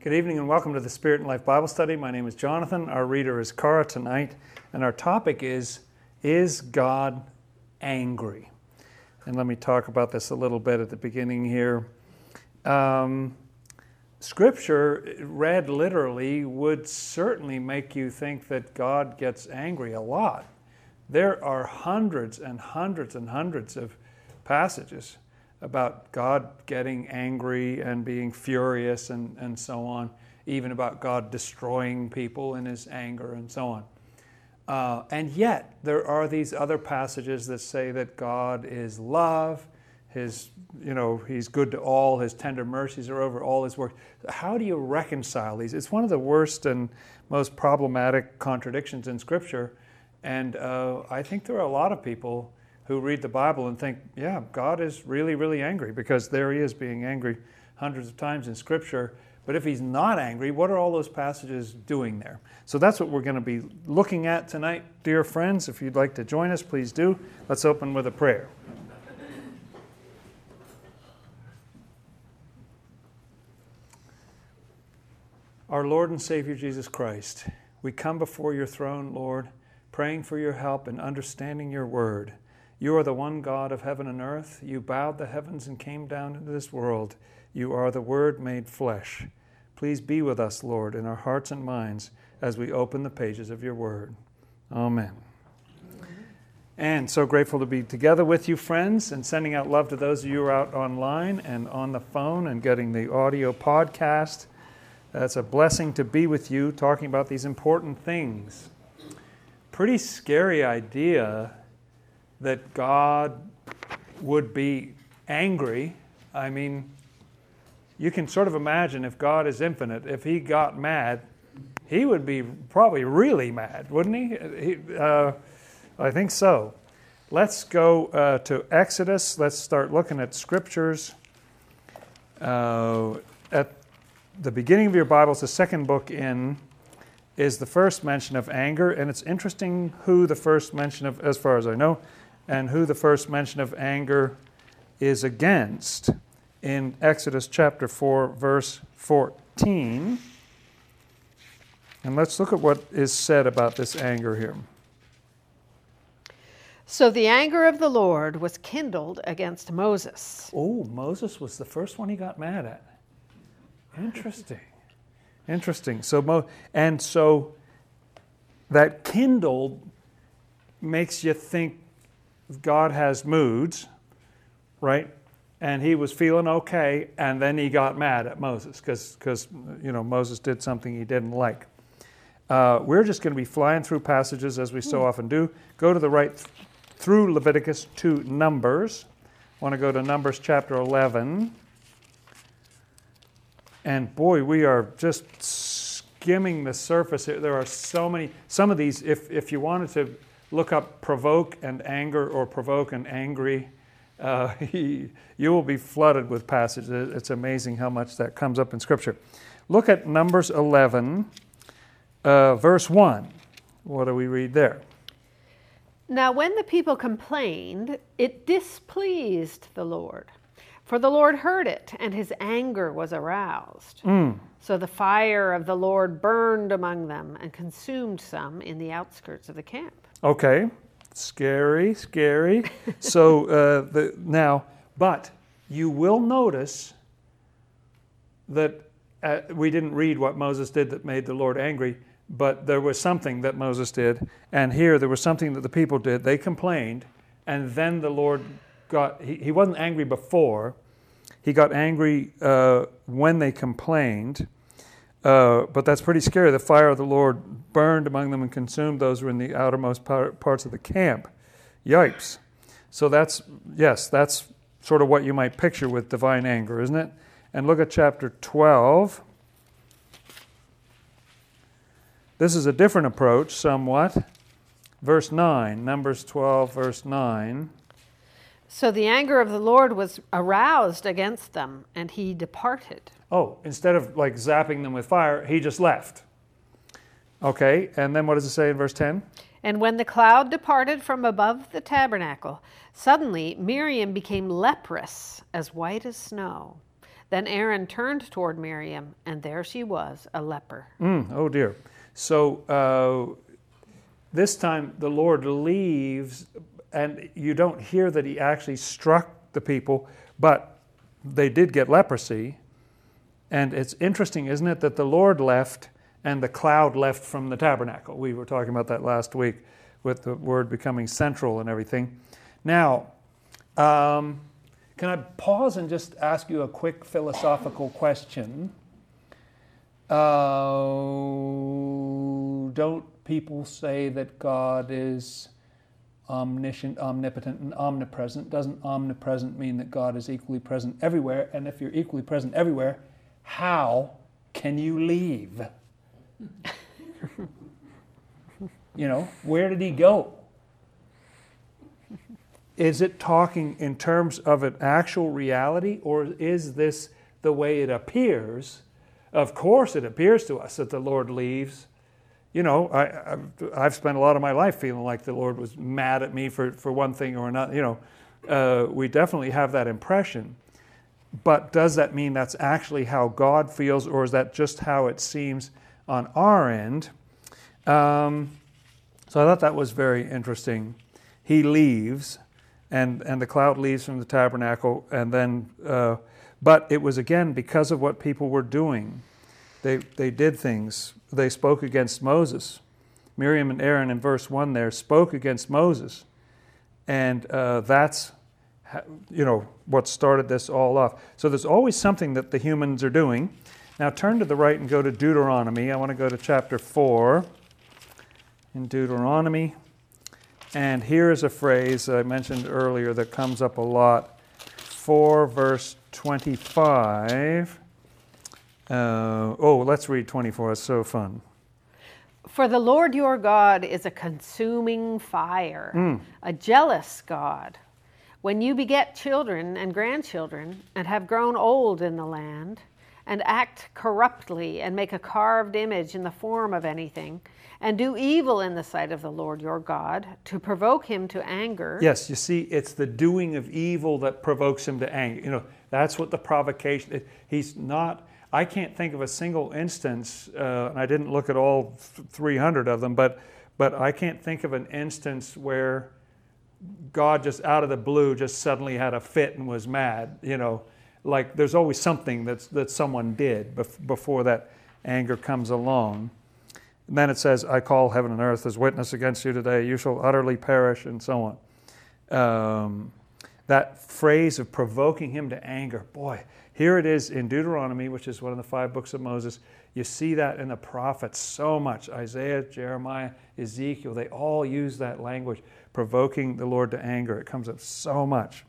Good evening and welcome to the Spirit and Life Bible Study. My name is Jonathan. Our reader is Cara tonight, and our topic is Is God Angry? And let me talk about this a little bit at the beginning here. Um, scripture, read literally, would certainly make you think that God gets angry a lot. There are hundreds and hundreds and hundreds of passages about God getting angry and being furious and, and so on, even about God destroying people in his anger and so on. Uh, and yet, there are these other passages that say that God is love, his, you know, he's good to all, his tender mercies are over all his work. How do you reconcile these? It's one of the worst and most problematic contradictions in Scripture. And uh, I think there are a lot of people who read the Bible and think, yeah, God is really, really angry because there he is being angry hundreds of times in Scripture. But if he's not angry, what are all those passages doing there? So that's what we're going to be looking at tonight, dear friends. If you'd like to join us, please do. Let's open with a prayer. Our Lord and Savior Jesus Christ, we come before your throne, Lord, praying for your help in understanding your word. You are the one God of heaven and earth. You bowed the heavens and came down into this world. You are the Word made flesh. Please be with us, Lord, in our hearts and minds as we open the pages of your Word. Amen. And so grateful to be together with you, friends, and sending out love to those of you who are out online and on the phone and getting the audio podcast. It's a blessing to be with you talking about these important things. Pretty scary idea that God would be angry. I mean, you can sort of imagine if God is infinite, if he got mad, he would be probably really mad, wouldn't he? he uh, I think so. Let's go uh, to Exodus. Let's start looking at scriptures. Uh, at the beginning of your Bibles, the second book in is the first mention of anger, and it's interesting who the first mention of, as far as I know, and who the first mention of anger is against in Exodus chapter 4, verse 14. And let's look at what is said about this anger here. So the anger of the Lord was kindled against Moses. Oh, Moses was the first one he got mad at. Interesting. Interesting. So Mo- and so that kindled makes you think God has moods, right? And he was feeling okay, and then he got mad at Moses because you know Moses did something he didn't like. Uh, we're just going to be flying through passages as we so often do. Go to the right th- through Leviticus to Numbers. I want to go to Numbers chapter 11. And boy, we are just skimming the surface. There are so many. Some of these, if, if you wanted to look up provoke and anger or provoke and angry. Uh, he, you will be flooded with passages. It's amazing how much that comes up in Scripture. Look at Numbers 11, uh, verse 1. What do we read there? Now, when the people complained, it displeased the Lord. For the Lord heard it, and his anger was aroused. Mm. So the fire of the Lord burned among them and consumed some in the outskirts of the camp. Okay, scary, scary. so uh, the, now, but you will notice that uh, we didn't read what Moses did that made the Lord angry, but there was something that Moses did, and here there was something that the people did. They complained, and then the Lord got, he, he wasn't angry before, he got angry uh, when they complained. Uh, but that's pretty scary. The fire of the Lord burned among them and consumed those who were in the outermost parts of the camp. Yipes. So that's, yes, that's sort of what you might picture with divine anger, isn't it? And look at chapter 12. This is a different approach, somewhat. Verse 9, Numbers 12, verse 9. So the anger of the Lord was aroused against them, and he departed. Oh, instead of like zapping them with fire, he just left. Okay, and then what does it say in verse 10? And when the cloud departed from above the tabernacle, suddenly Miriam became leprous, as white as snow. Then Aaron turned toward Miriam, and there she was, a leper. Mm, oh dear. So uh, this time the Lord leaves, and you don't hear that he actually struck the people, but they did get leprosy. And it's interesting, isn't it, that the Lord left and the cloud left from the tabernacle. We were talking about that last week with the word becoming central and everything. Now, um, can I pause and just ask you a quick philosophical question? Uh, don't people say that God is omniscient, omnipotent, and omnipresent? Doesn't omnipresent mean that God is equally present everywhere? And if you're equally present everywhere, how can you leave? you know, where did he go? Is it talking in terms of an actual reality, or is this the way it appears? Of course, it appears to us that the Lord leaves. You know, I, have spent a lot of my life feeling like the Lord was mad at me for, for one thing or another. You know, uh, we definitely have that impression. But does that mean that's actually how God feels, or is that just how it seems on our end? Um, so I thought that was very interesting. He leaves and, and the cloud leaves from the tabernacle. And then, uh, but it was again because of what people were doing. They, they did things. They spoke against Moses. Miriam and Aaron in verse 1 there spoke against Moses. And uh, that's, you know, what started this all off. So there's always something that the humans are doing. Now turn to the right and go to Deuteronomy. I want to go to chapter 4 in Deuteronomy. And here is a phrase I mentioned earlier that comes up a lot 4 verse 25. Uh, oh, let's read 24. It's so fun. For the Lord your God is a consuming fire, mm. a jealous God. When you beget children and grandchildren and have grown old in the land, and act corruptly and make a carved image in the form of anything, and do evil in the sight of the Lord your God to provoke him to anger. Yes, you see, it's the doing of evil that provokes him to anger. You know, that's what the provocation. He's not. I can't think of a single instance, uh, and I didn't look at all 300 of them, but but I can't think of an instance where God just out of the blue just suddenly had a fit and was mad. You know, like there's always something that's that someone did before that anger comes along. And then it says, I call heaven and earth as witness against you today. You shall utterly perish, and so on. Um, that phrase of provoking him to anger, boy, here it is in Deuteronomy, which is one of the five books of Moses. You see that in the prophets so much. Isaiah, Jeremiah, Ezekiel, they all use that language, provoking the Lord to anger. It comes up so much.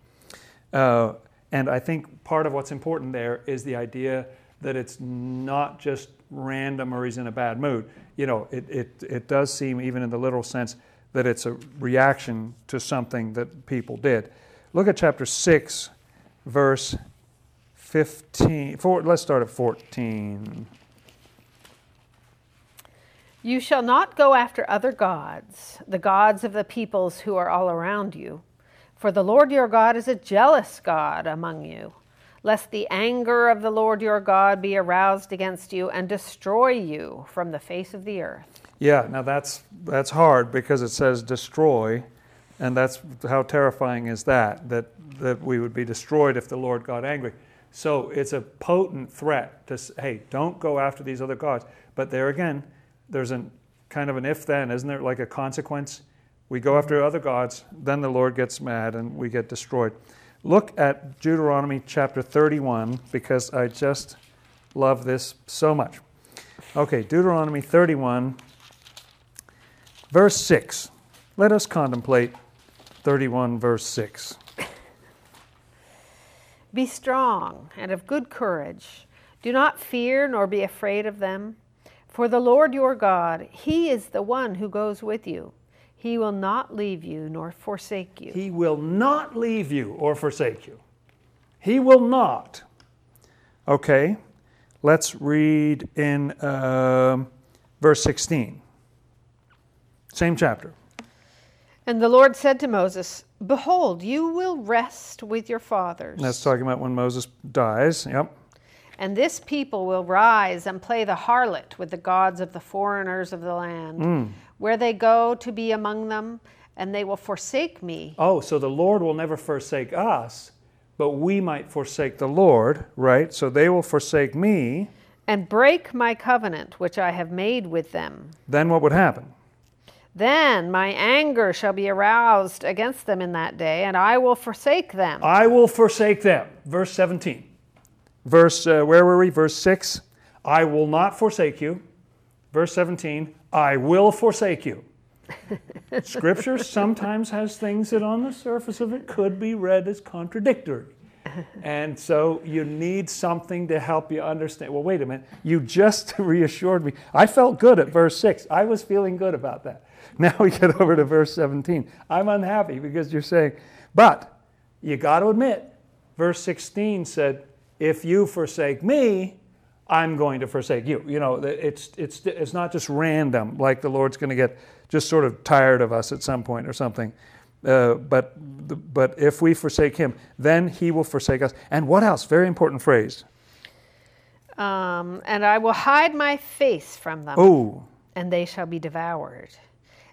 Uh, and I think part of what's important there is the idea that it's not just random or he's in a bad mood. You know, it, it, it does seem, even in the literal sense, that it's a reaction to something that people did. Look at chapter 6, verse 15. Four, let's start at 14. You shall not go after other gods, the gods of the peoples who are all around you. For the Lord your God is a jealous God among you lest the anger of the Lord your God be aroused against you and destroy you from the face of the earth. Yeah, now that's that's hard because it says destroy, and that's how terrifying is that that that we would be destroyed if the Lord got angry. So it's a potent threat to say, hey, don't go after these other gods. But there again, there's a kind of an if then, isn't there? Like a consequence. We go after other gods, then the Lord gets mad and we get destroyed. Look at Deuteronomy chapter 31 because I just love this so much. Okay, Deuteronomy 31, verse 6. Let us contemplate 31, verse 6. Be strong and of good courage. Do not fear nor be afraid of them. For the Lord your God, He is the one who goes with you. He will not leave you nor forsake you. He will not leave you or forsake you. He will not. Okay, let's read in uh, verse 16. Same chapter. And the Lord said to Moses, Behold, you will rest with your fathers. That's talking about when Moses dies. Yep. And this people will rise and play the harlot with the gods of the foreigners of the land, mm. where they go to be among them, and they will forsake me. Oh, so the Lord will never forsake us, but we might forsake the Lord, right? So they will forsake me. and break my covenant which I have made with them. Then what would happen? Then my anger shall be aroused against them in that day, and I will forsake them. I will forsake them. Verse 17. Verse, uh, where were we? Verse 6. I will not forsake you. Verse 17. I will forsake you. Scripture sometimes has things that on the surface of it could be read as contradictory. And so you need something to help you understand. Well, wait a minute. You just reassured me. I felt good at verse 6. I was feeling good about that. Now we get over to verse 17. I'm unhappy because you're saying, but you got to admit, verse 16 said, if you forsake me, I'm going to forsake you. You know, it's, it's, it's not just random, like the Lord's going to get just sort of tired of us at some point or something. Uh, but, but if we forsake him, then he will forsake us. And what else? Very important phrase. Um, and I will hide my face from them, Oh, and they shall be devoured.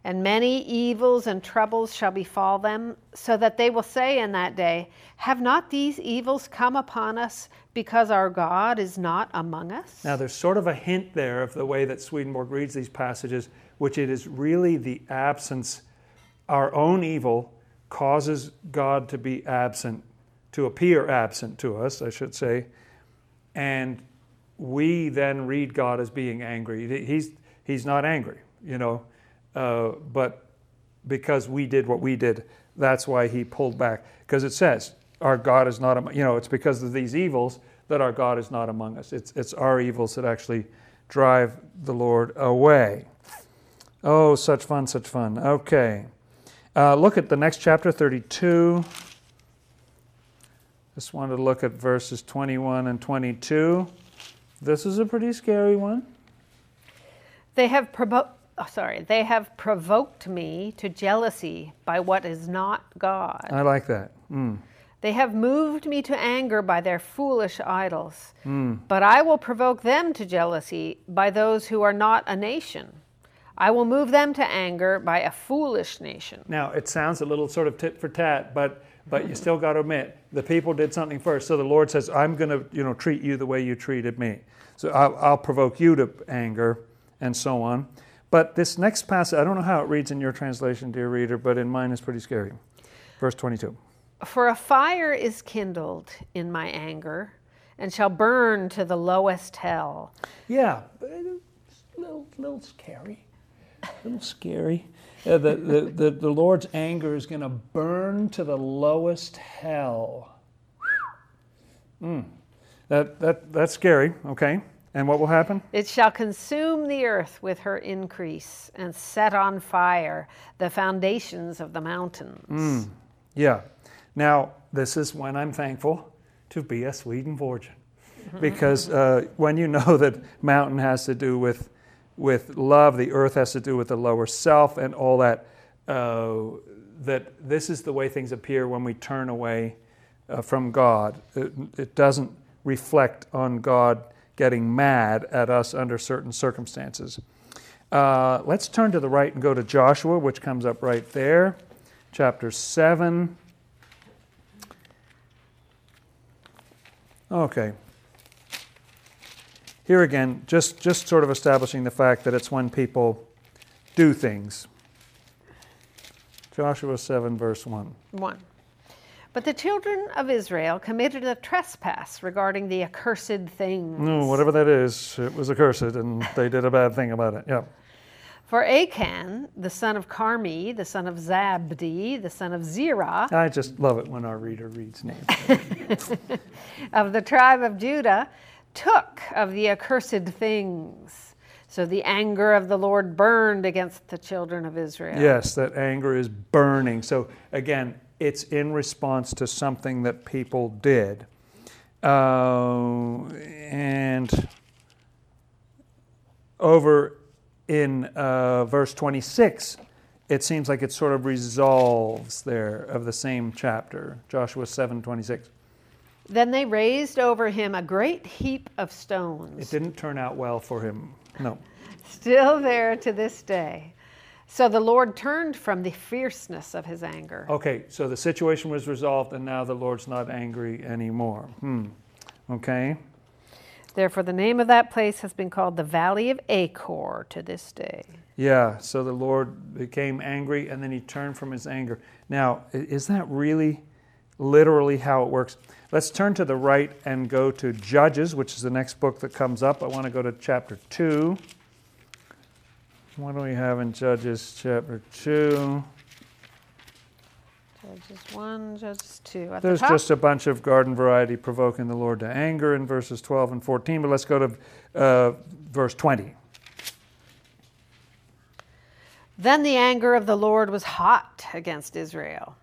And many evils and troubles shall befall them, so that they will say in that day, Have not these evils come upon us because our God is not among us? Now, there's sort of a hint there of the way that Swedenborg reads these passages, which it is really the absence, our own evil causes God to be absent, to appear absent to us, I should say. And we then read God as being angry. He's, he's not angry, you know, uh, but because we did what we did, that's why he pulled back. Because it says, our God is not, you know, it's because of these evils that our God is not among us. It's, it's our evils that actually drive the Lord away. Oh, such fun, such fun. Okay. Uh, look at the next chapter, 32. Just wanted to look at verses 21 and 22. This is a pretty scary one. They have provo- oh, sorry, they have provoked me to jealousy by what is not God. I like that. Mm. They have moved me to anger by their foolish idols. But I will provoke them to jealousy by those who are not a nation. I will move them to anger by a foolish nation. Now, it sounds a little sort of tit for tat, but but you still got to admit the people did something first. So the Lord says, "I'm going to, you know, treat you the way you treated me. So I'll, I'll provoke you to anger, and so on." But this next passage, I don't know how it reads in your translation, dear reader, but in mine is pretty scary. Verse 22. For a fire is kindled in my anger and shall burn to the lowest hell. Yeah, little, little scary. A little scary. Uh, the, the, the, the Lord's anger is going to burn to the lowest hell. Mm. That, that, that's scary, okay. And what will happen? It shall consume the earth with her increase and set on fire the foundations of the mountains. Yeah. Now, this is when I'm thankful to be a Swedenborgian. Because uh, when you know that mountain has to do with, with love, the earth has to do with the lower self, and all that, uh, that this is the way things appear when we turn away uh, from God. It, it doesn't reflect on God getting mad at us under certain circumstances. Uh, let's turn to the right and go to Joshua, which comes up right there, chapter 7. Okay. Here again, just, just sort of establishing the fact that it's when people do things. Joshua 7, verse 1. 1. But the children of Israel committed a trespass regarding the accursed things. No, whatever that is, it was accursed, and they did a bad thing about it. Yeah. For Achan, the son of Carmi, the son of Zabdi, the son of Zerah, I just love it when our reader reads names. of the tribe of Judah, took of the accursed things. So the anger of the Lord burned against the children of Israel. yes, that anger is burning. So again, it's in response to something that people did. Uh, and over in uh, verse 26, it seems like it sort of resolves there of the same chapter, Joshua 7 26. Then they raised over him a great heap of stones. It didn't turn out well for him. No. Still there to this day. So the Lord turned from the fierceness of his anger. Okay, so the situation was resolved, and now the Lord's not angry anymore. Hmm. Okay. Therefore, the name of that place has been called the Valley of Achor to this day. Yeah, so the Lord became angry and then he turned from his anger. Now, is that really literally how it works? Let's turn to the right and go to Judges, which is the next book that comes up. I want to go to chapter 2. What do we have in Judges chapter 2? Judges 1, Judges 2. At There's the just a bunch of garden variety provoking the Lord to anger in verses 12 and 14, but let's go to uh, verse 20. Then the anger of the Lord was hot against Israel.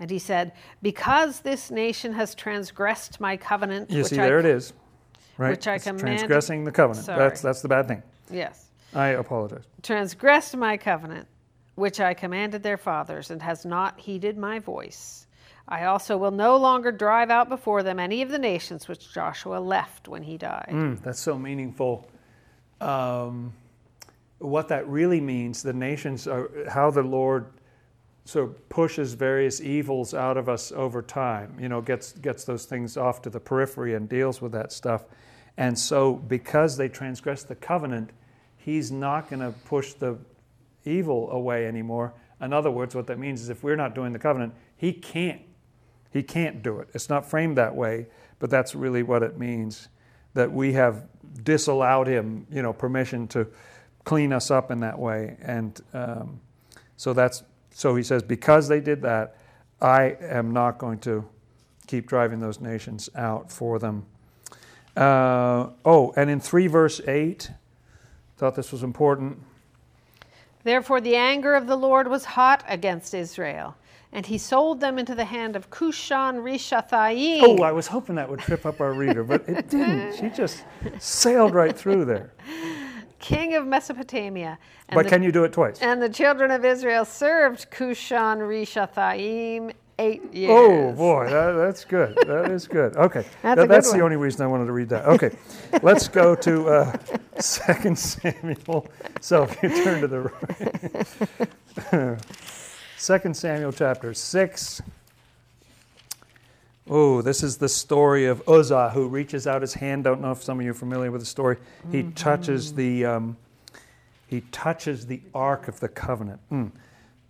And he said, Because this nation has transgressed my covenant, You which see, I, there it is. Right? which I It's commanded- Transgressing the covenant. Sorry. That's, that's the bad thing. Yes. I apologize. Transgressed my covenant, which I commanded their fathers, and has not heeded my voice. I also will no longer drive out before them any of the nations which Joshua left when he died. Mm, that's so meaningful. Um, what that really means, the nations are how the Lord so pushes various evils out of us over time. You know, gets gets those things off to the periphery and deals with that stuff. And so, because they transgress the covenant, He's not going to push the evil away anymore. In other words, what that means is if we're not doing the covenant, He can't. He can't do it. It's not framed that way, but that's really what it means that we have disallowed him, you know, permission to clean us up in that way. And um, so that's so he says because they did that, I am not going to keep driving those nations out for them. Uh, oh, and in three verse eight, thought this was important. Therefore, the anger of the Lord was hot against Israel, and he sold them into the hand of Cushan Rishathaim. Oh, I was hoping that would trip up our reader, but it didn't. She just sailed right through there. king of Mesopotamia. And But the, can you do it twice? and the children of Israel served Cushan Rishathaim eight years. Oh boy, that, that's good. That is good. Okay, That's That- a good the only reason I wanted to read that. Okay, let's go to uh, Second Samuel. So if you turn to the right, Second Samuel chapter six. Oh, this is the story of Uzzah who reaches out his hand. Don't know if some of you are familiar with the story. He touches the um, he touches the ark of the covenant. Mm.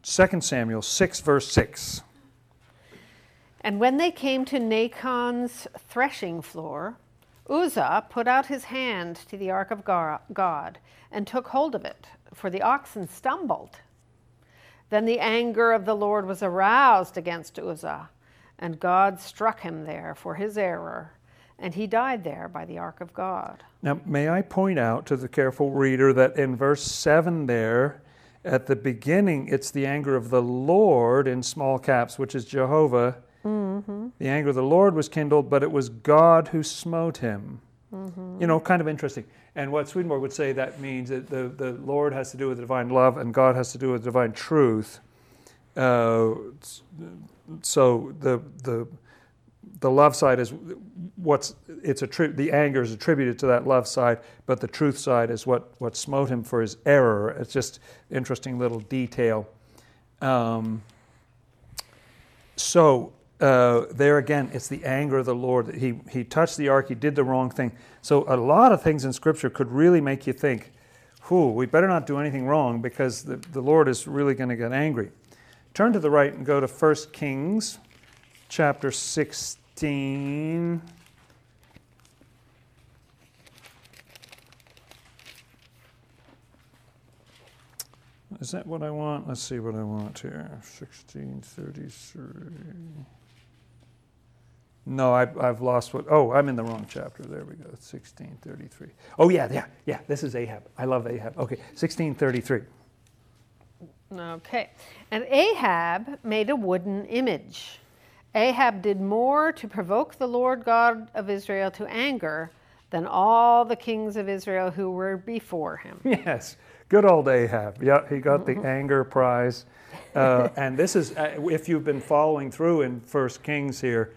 Second Samuel six verse six. And when they came to Nacon's threshing floor, Uzzah put out his hand to the ark of God and took hold of it, for the oxen stumbled. Then the anger of the Lord was aroused against Uzzah, and God struck him there for his error, and he died there by the ark of God. Now, may I point out to the careful reader that in verse 7 there, at the beginning, it's the anger of the Lord in small caps, which is Jehovah. The anger of the Lord was kindled, but it was God who smote him. You know, kind of interesting. And what Swedenborg would say that means that the, the Lord has to do with divine love and God has to do with divine truth. Uh, so the, the, the love side is what's it's a tri- the anger is attributed to that love side, but the truth side is what what smote him for his error. It's just interesting little detail. Um, so uh, there again, it's the anger of the Lord he he touched the ark, he did the wrong thing. So a lot of things in Scripture could really make you think, "Whew, we better not do anything wrong because the, the Lord is really going to get angry." Turn to the right and go to 1 Kings chapter 16. Is that what I want? Let's see what I want here. 1633. No, I, I've lost what. Oh, I'm in the wrong chapter. There we go. 1633. Oh, yeah, yeah, yeah. This is Ahab. I love Ahab. Okay, 1633. Okay. And Ahab made a wooden image. Ahab did more to provoke the Lord God of Israel to anger than all the kings of Israel who were before him. Yes, good old Ahab. Yeah, he got the anger prize. Uh, and this is, uh, if you've been following through in First Kings here,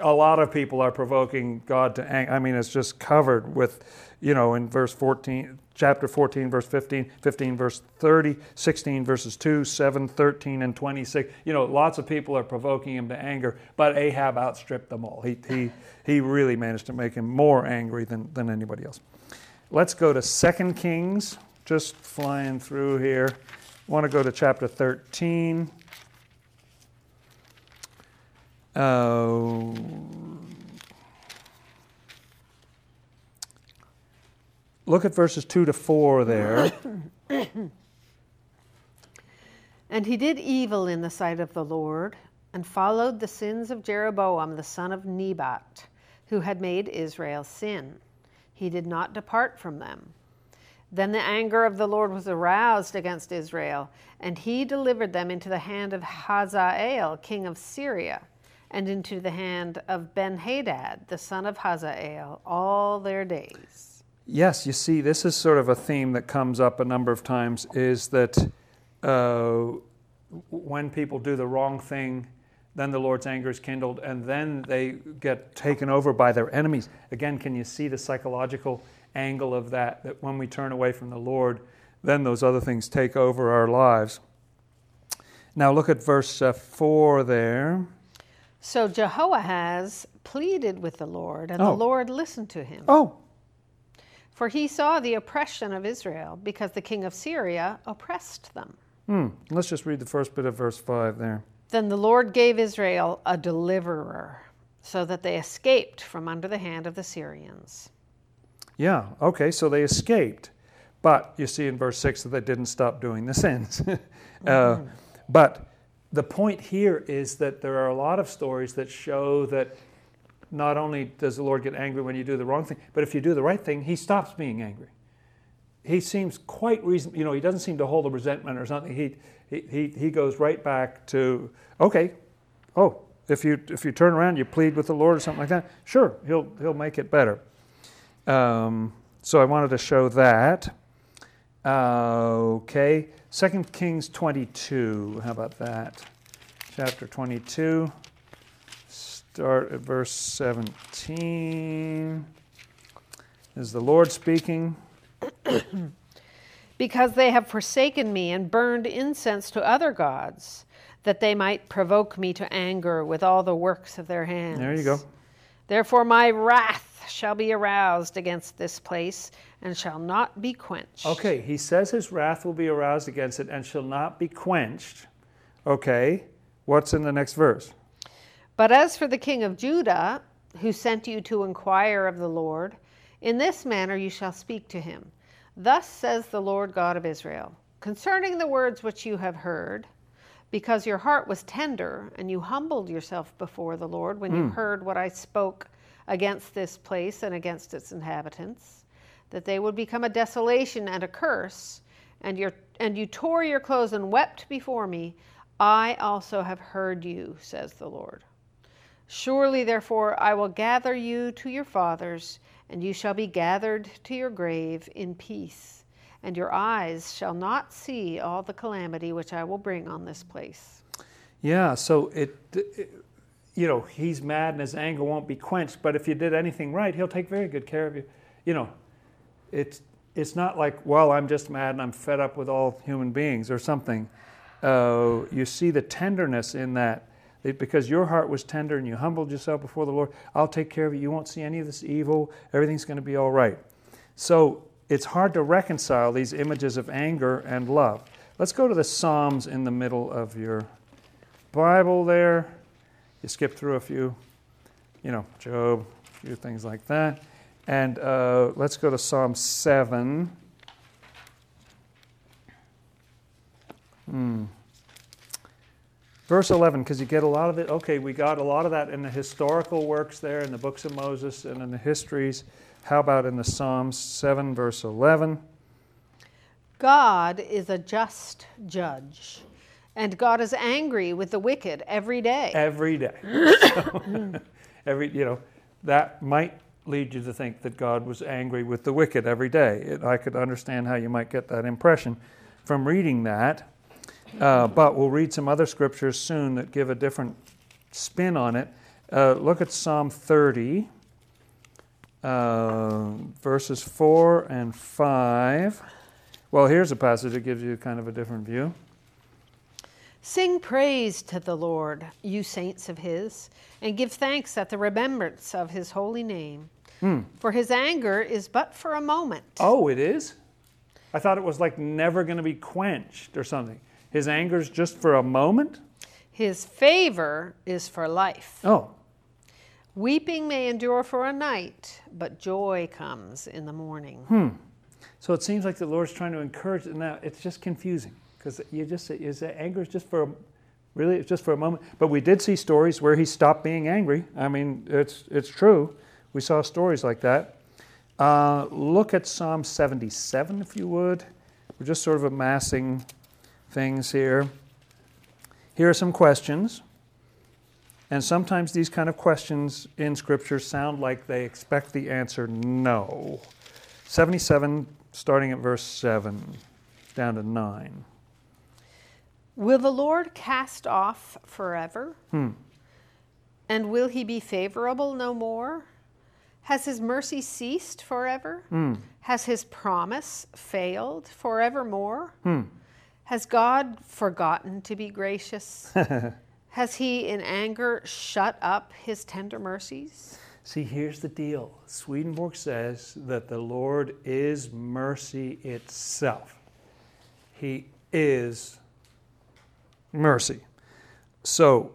a lot of people are provoking God to anger. I mean, it's just covered with, you know, in verse 14, chapter 14, verse 15, 15, verse 30, 16, verses 2, 7, 13, and 26. You know, lots of people are provoking him to anger, but Ahab outstripped them all. He, he, he really managed to make him more angry than, than anybody else. Let's go to 2 Kings, just flying through here. I want to go to chapter 13. Uh, look at verses 2 to 4 there. And he did evil in the sight of the Lord, and followed the sins of Jeroboam the son of Nebat, who had made Israel sin. He did not depart from them. Then the anger of the Lord was aroused against Israel, and he delivered them into the hand of Hazael, king of Syria, and into the hand of Benhadad, the son of Hazael, all their days. Yes, you see, this is sort of a theme that comes up a number of times is that uh, when people do the wrong thing, then the Lord's anger is kindled, and then they get taken over by their enemies. Again, can you see the psychological angle of that? That when we turn away from the Lord, then those other things take over our lives. Now look at verse uh, 4 there. So Jehoahaz pleaded with the Lord, and Oh. the Lord listened to him. Oh, For he saw the oppression of Israel, because the king of Syria oppressed them. hmm. let's just read the first bit of verse 5 there. Then the Lord gave Israel a deliverer, so that they escaped from under the hand of the Syrians. Yeah, okay, so they escaped. But you see in verse 6 that they didn't stop doing the sins. uh, but the point here is that there are a lot of stories that show that not only does the Lord get angry when you do the wrong thing, but if you do the right thing, he stops being angry. He seems quite reason, you know, he doesn't seem to hold a resentment or something. He, he, he, he goes right back to, okay, oh, if you, if you turn around, you plead with the Lord or something like that, sure, he'll, he'll make it better. Um, so I wanted to show that. Uh, okay, Second Kings 22. How about that? Chapter 22. Start at verse 17. Is the Lord speaking? Because they have forsaken me and burned incense to other gods, that they might provoke me to anger with all the works of their hands. There you go. Therefore, my wrath shall be aroused against this place and shall not be quenched. Okay, he says his wrath will be aroused against it and shall not be quenched. Okay, what's in the next verse? But as for the king of Judah, who sent you to inquire of the Lord, in this manner you shall speak to him. Thus says the Lord God of Israel concerning the words which you have heard, because your heart was tender and you humbled yourself before the Lord when you hmm. heard what I spoke against this place and against its inhabitants, that they would become a desolation and a curse, and, your, and you tore your clothes and wept before me, I also have heard you, says the Lord. Surely, therefore, I will gather you to your fathers, and you shall be gathered to your grave in peace, and your eyes shall not see all the calamity which I will bring on this place. Yeah, so it, it, you know, he's mad and his anger won't be quenched, but if you did anything right, he'll take very good care of you. You know, it's, it's not like, well, I'm just mad and I'm fed up with all human beings or something. Uh, you see the tenderness in that. It- because your heart was tender and you humbled yourself before the Lord, I'll take care of you. You won't see any of this evil. Everything's going to be all right. So it's hard to reconcile these images of anger and love. Let's go to the Psalms in the middle of your Bible there. You skip through a few, you know, Job, a few things like that. And uh, let's go to Psalm 7. Hmm. Verse 11, because you get a lot of it. Okay, we got a lot of that in the historical works there, in the books of Moses and in the histories. How about in the Psalms 7, verse 11? God is a just judge, and God is angry with the wicked every day. every day. So, every you know that might lead you to think that God was angry with the wicked every day. It, I could understand how you might get that impression from reading that. Uh, but we'll read some other scriptures soon that give a different spin on it. Uh, look at Psalm 30, uh, verses 4 and 5. Well, here's a passage that gives you kind of a different view. Sing praise to the Lord, you saints of his, and give thanks at the remembrance of his holy name. For his anger is but for a moment. Oh, it is? I thought it was like never going to be quenched or something. His anger's just for a moment? His favor is for life. Oh, Weeping may endure for a night, but joy comes in the morning. Hmm. so it seems like the Lord's trying to encourage. And now, it's just confusing because you just is that anger is just for a, really it's just for a moment. But we did see stories where he stopped being angry. I mean, it's it's true. We saw stories like that. Uh, look at Psalm 77, if you would. We're just sort of amassing things here. Here are some questions. And sometimes these kind of questions in Scripture sound like they expect the answer no. 77, starting at verse 7, down to 9. Will the Lord cast off forever? Hmm. And will he be favorable no more? Has his mercy ceased forever? Hmm. Has his promise failed forevermore? Hmm. Has God forgotten to be gracious? Has he in anger shut up his tender mercies? See, here's the deal Swedenborg says that the Lord is mercy itself, He is mercy. So,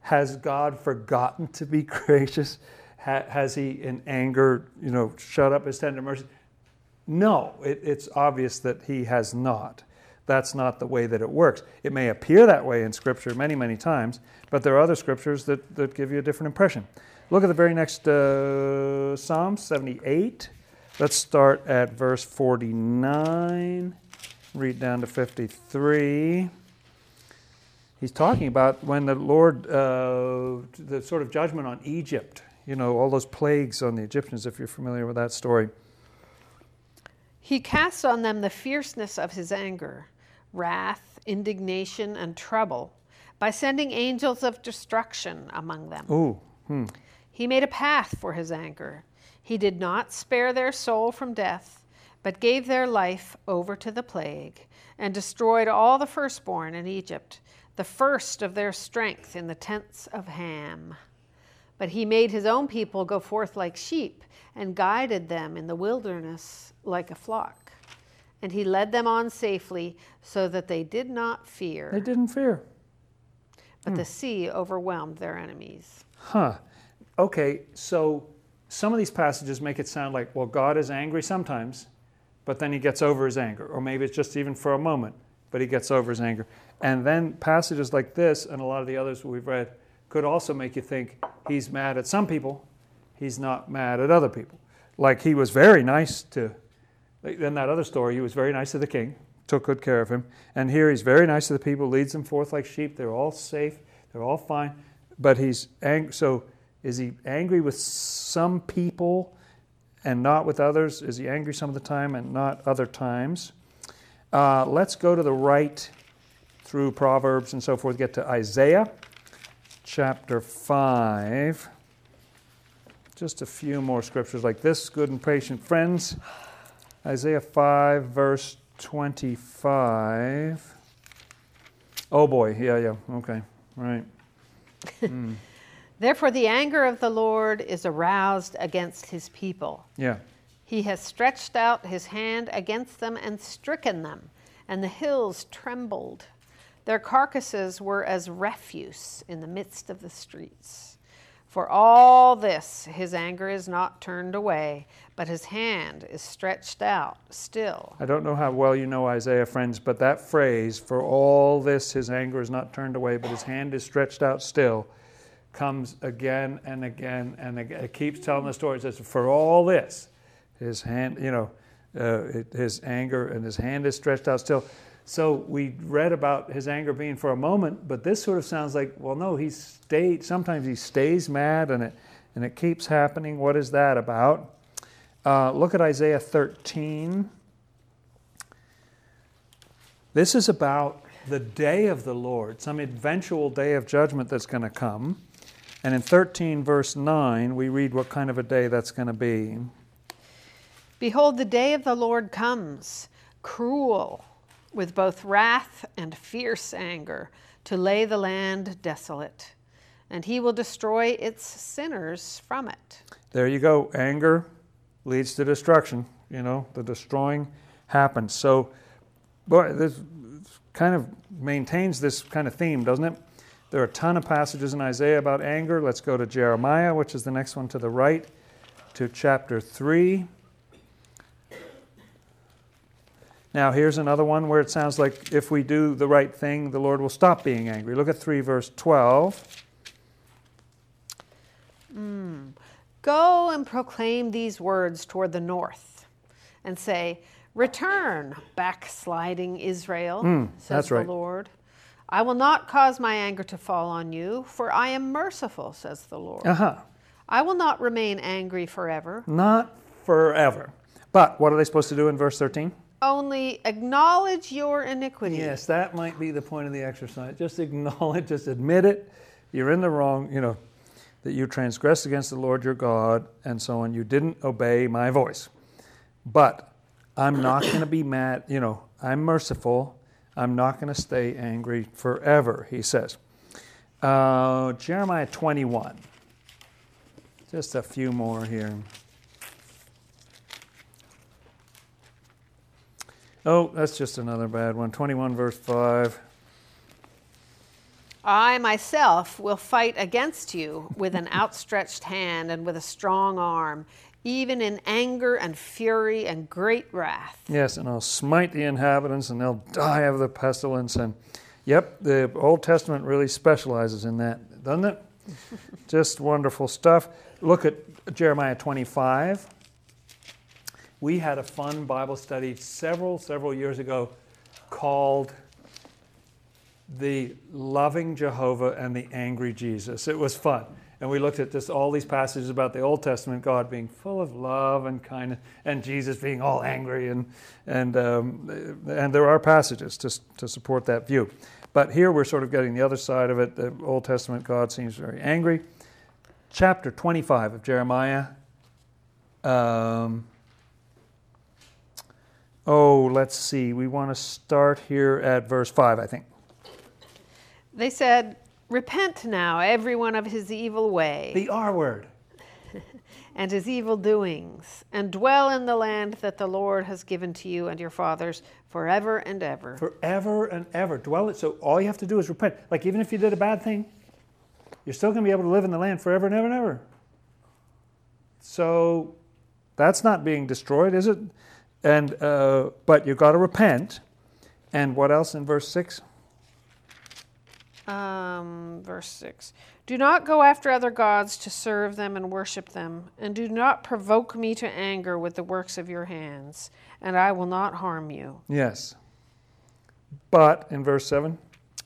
has God forgotten to be gracious? Ha- has he, in anger, you know, shut up his tender mercy? No, it, it's obvious that he has not. That's not the way that it works. It may appear that way in Scripture many, many times, but there are other Scriptures that, that give you a different impression. Look at the very next uh, Psalm 78. Let's start at verse 49, read down to 53 he's talking about when the Lord, uh, the sort of judgment on Egypt, you know, all those plagues on the Egyptians, if you're familiar with that story. He casts on them the fierceness of his anger, wrath, indignation, and trouble by sending angels of destruction among them. Ooh, hmm. He made a path for his anger. He did not spare their soul from death, but gave their life over to the plague, and destroyed all the firstborn in Egypt, the first of their strength in the tents of Ham. But he made his own people go forth like sheep, and guided them in the wilderness like a flock. And he led them on safely, so that they did not fear. They didn't fear. But the hmm. sea overwhelmed their enemies. Huh. Okay, so some of these passages make it sound like, well, God is angry sometimes, but then he gets over his anger. Or maybe it's just even for a moment, but he gets over his anger. And then passages like this and a lot of the others we've read could also make you think he's mad at some people, he's not mad at other people. Like he was very nice to, in that other story, he was very nice to the king, took good care of him. And here he's very nice to the people, leads them forth like sheep. They're all safe, they're all fine. But he's angry. So is he angry with some people and not with others? Is he angry some of the time and not other times? Uh, let's go to the right through Proverbs and so forth, get to Isaiah chapter 5. Just a few more scriptures like this, good and patient friends. Isaiah 5, verse 25. Oh boy, yeah, yeah, okay, right. Therefore, the anger of the Lord is aroused against his people. Yeah, He has stretched out his hand against them and stricken them, and the hills trembled. Their carcasses were as refuse in the midst of the streets. For all this, his anger is not turned away, but his hand is stretched out still. I don't know how well you know Isaiah, friends, but that phrase, for all this his anger is not turned away, but his hand is stretched out still, comes again and again and again. It keeps telling the story. It says, for all this, his hand, you know, uh, his anger and his hand is stretched out still. So we read about his anger being for a moment, but this sort of sounds like, well, no, he stayed. Sometimes he stays mad, and it and it keeps happening. What is that about? Uh, look at Isaiah 13. This is about the day of the Lord, some eventual day of judgment that's going to come. And in 13, verse 9, we read what kind of a day that's going to be. Behold, the day of the Lord comes, cruel, with both wrath and fierce anger, to lay the land desolate, and he will destroy its sinners from it. There you go. Anger leads to destruction. You know, the destroying happens. So, boy, this kind of maintains this kind of theme, doesn't it? There are a ton of passages in Isaiah about anger. Let's go to Jeremiah, which is the next one to the right, to chapter 3. Now, here's another one where it sounds like if we do the right thing, the Lord will stop being angry. Look at 3, verse 12. Mm. Go and proclaim these words toward the north and say, Return, backsliding Israel, Mm, says the right. Lord. I will not cause my anger to fall on you, for I am merciful, says the Lord. Uh huh. I will not remain angry forever. Not forever. But what are they supposed to do in verse 13? Only acknowledge your iniquity. Yes, that might be the point of the exercise. Just acknowledge, just admit it. You're in the wrong, you know, that you transgressed against the Lord your God and so on. You didn't obey my voice. But I'm not going to be mad, you know, I'm merciful. I'm not going to stay angry forever, he says. Uh, Jeremiah 21. Just a few more here. Oh, that's just another bad one. 21, verse 5. I myself will fight against you with an outstretched hand and with a strong arm, even in anger and fury and great wrath. Yes, and I'll smite the inhabitants and they'll die of the pestilence. And yep, the Old Testament really specializes in that, doesn't it? Just wonderful stuff. Look at Jeremiah 25. We had a fun Bible study several, several years ago called The Loving Jehovah and the Angry Jesus. It was fun. And we looked at this, all these passages about the Old Testament God being full of love and kindness, and Jesus being all angry, and and um, and there are passages to to support that view. But here we're sort of getting the other side of it. The Old Testament God seems very angry. Chapter 25 of Jeremiah. Um, oh, let's see. We want to start here at verse 5, I think. They said, Repent now, everyone of his evil way The R word. and his evil doings, and dwell in the land that the Lord has given to you and your fathers forever and ever. Forever and ever. Dwell it. So all you have to do is repent. Like even if you did a bad thing, you're still going to be able to live in the land forever and ever and ever. So that's not being destroyed, is it? And uh, but you've got to repent. And what else in verse six? Um, verse 6 Do not go after other gods to serve them and worship them, and do not provoke me to anger with the works of your hands, and I will not harm you. Yes. But in verse seven,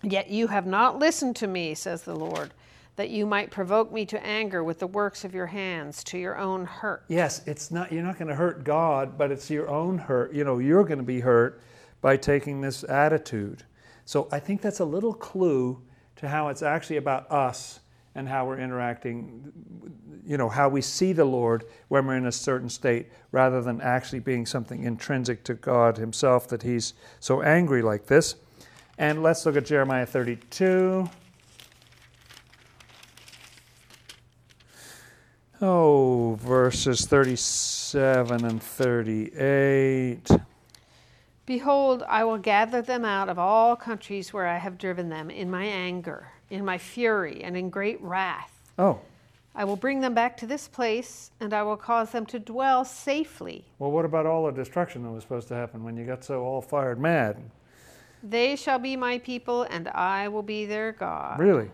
Yet you have not listened to me, says the Lord, that you might provoke me to anger with the works of your hands to your own hurt. yes, it's not. You're not going to hurt God, but it's your own hurt. You know, you're going to be hurt by taking this attitude. So I think that's a little clue to how it's actually about us and how we're interacting, you know, how we see the Lord when we're in a certain state rather than actually being something intrinsic to God Himself that He's so angry like this. And let's look at Jeremiah 32. Oh, verses 37 and 38. Behold, I will gather them out of all countries where I have driven them in my anger, in my fury, and in great wrath. Oh, I will bring them back to this place, and I will cause them to dwell safely. well, what about all the destruction that was supposed to happen when you got so all fired mad? They shall be my people, and I will be their God. Really?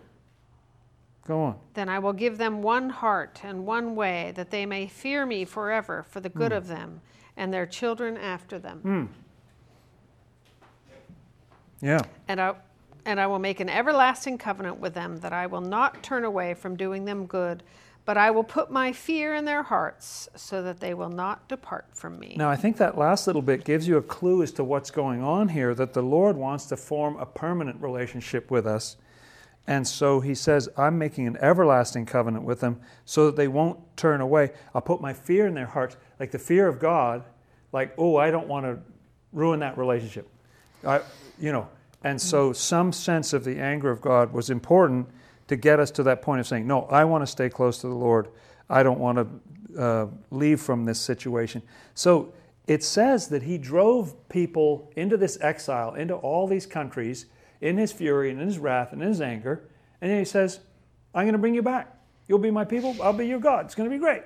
Go on. Then I will give them one heart and one way, that they may fear me forever for the good hmm. of them and their children after them. Hmm. Yeah. And I and I will make an everlasting covenant with them that I will not turn away from doing them good, but I will put my fear in their hearts so that they will not depart from me. Now, I think that last little bit gives you a clue as to what's going on here that the Lord wants to form a permanent relationship with us. And so he says, I'm making an everlasting covenant with them so that they won't turn away. I'll put my fear in their hearts, like the fear of God, like, oh, I don't want to ruin that relationship. I, you know, and so some sense of the anger of God was important to get us to that point of saying, no, I want to stay close to the Lord. I don't want to uh, leave from this situation. So it says that he drove people into this exile, into all these countries in his fury and in his wrath and in his anger. And then he says, I'm going to bring you back. You'll be my people. I'll be your God. It's going to be great.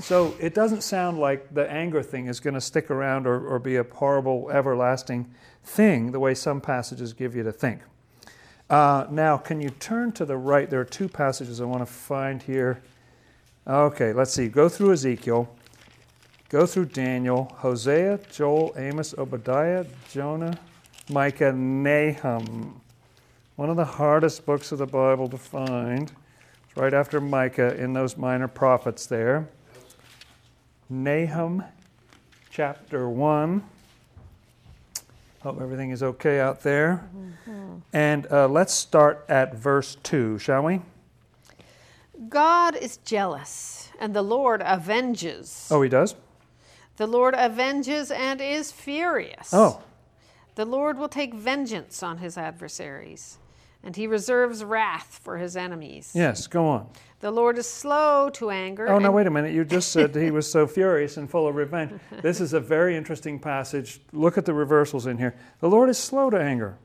So it doesn't sound like the anger thing is going to stick around or, or be a horrible, everlasting thing the way some passages give you to think. Uh, now, can you turn to the right? There are two passages I want to find here. Okay, let's see. Go through Ezekiel, go through Daniel, Hosea, Joel, Amos, Obadiah, Jonah, Micah, Nahum. One of the hardest books of the Bible to find. It's right after Micah in those minor prophets there. Nahum chapter 1. Hope everything is okay out there. Mm-hmm. And uh, let's start at verse 2, shall we? God is jealous, and the Lord avenges. Oh, he does? The Lord avenges and is furious. Oh. The Lord will take vengeance on his adversaries, and he reserves wrath for his enemies. Yes, go on. The Lord is slow to anger. Oh, no, wait a minute. You just said he was so furious and full of revenge. This is a very interesting passage. Look at the reversals in here. The Lord is slow to anger.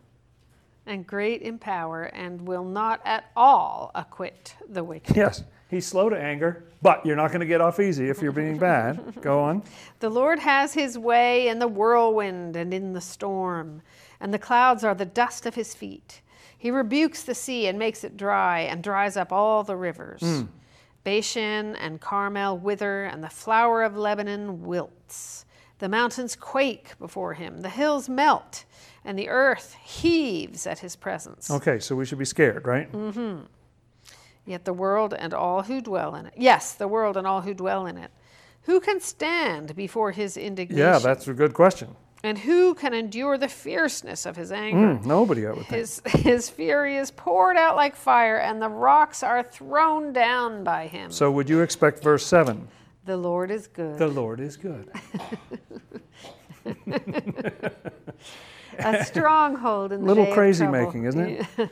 And great in power, and will not at all acquit the wicked. Yes, he's slow to anger, but you're not going to get off easy if you're being bad. Go on. The Lord has his way in the whirlwind and in the storm, and the clouds are the dust of his feet. He rebukes the sea and makes it dry and dries up all the rivers. Mm. Bashan and Carmel wither, and the flower of Lebanon wilts. The mountains quake before him, the hills melt, and the earth heaves at his presence. Okay, so we should be scared, right? Mm-hmm. Yet the world and all who dwell in it. Yes, the world and all who dwell in it. Who can stand before his indignation? Yeah, that's a good question. And who can endure the fierceness of his anger? Mm, nobody, I would think. His, his fury is poured out like fire, and the rocks are thrown down by him. So, would you expect verse 7? The Lord is good. The Lord is good. a stronghold in the little day crazy of trouble. making, isn't it?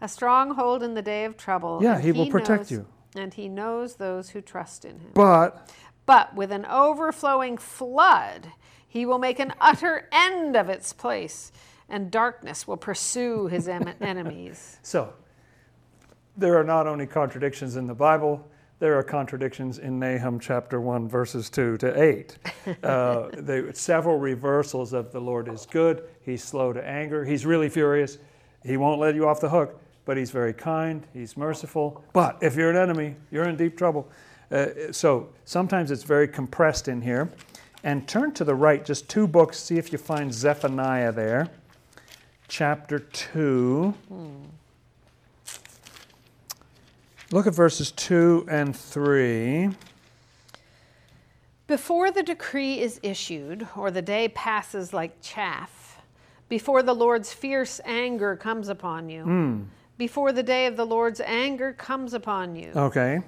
a stronghold in the day of trouble. Yeah, he, he, will protect knows, you. And he knows those who trust in him. But but with an overflowing flood, he will make an utter end of its place, and darkness will pursue his em- enemies. So, there are not only contradictions in the Bible, there are contradictions in Nahum chapter 1, verses 2 to 8. Uh, they, several reversals of the Lord is good, he's slow to anger, he's really furious, he won't let you off the hook, but he's very kind, he's merciful. But if you're an enemy, you're in deep trouble. Uh, so sometimes it's very compressed in here. And turn to the right, just two books, see if you find Zephaniah there. Chapter 2. Hmm. Look at verses 2 and 3. Before the decree is issued, or the day passes like chaff, before the Lord's fierce anger comes upon you, mm. before the day of the Lord's anger comes upon you. Okay.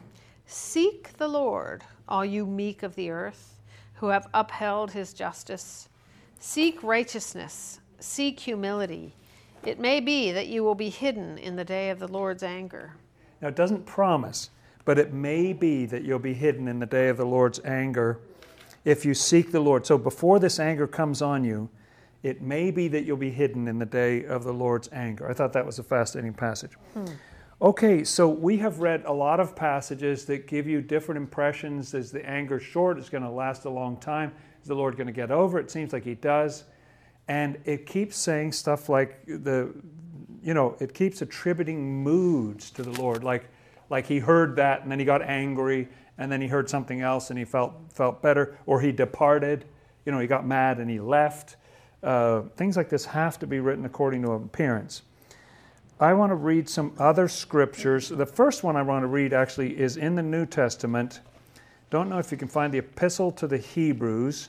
Seek the Lord, all you meek of the earth who have upheld his justice. Seek righteousness, seek humility. It may be that you will be hidden in the day of the Lord's anger. Now, it doesn't promise, but it may be that you'll be hidden in the day of the Lord's anger if you seek the Lord. So, before this anger comes on you, it may be that you'll be hidden in the day of the Lord's anger. I thought that was a fascinating passage. Hmm. Okay, so we have read a lot of passages that give you different impressions. Is the anger short? It's going to last a long time. Is the Lord going to get over it? Seems like He does. And it keeps saying stuff like the, you know, it keeps attributing moods to the Lord, like, like He heard that and then He got angry, and then He heard something else and He felt felt better, or He departed. You know, He got mad and He left. Uh, things like this have to be written according to appearance. I want to read some other scriptures. The first one I want to read actually is in the New Testament. Don't know if you can find the Epistle to the Hebrews.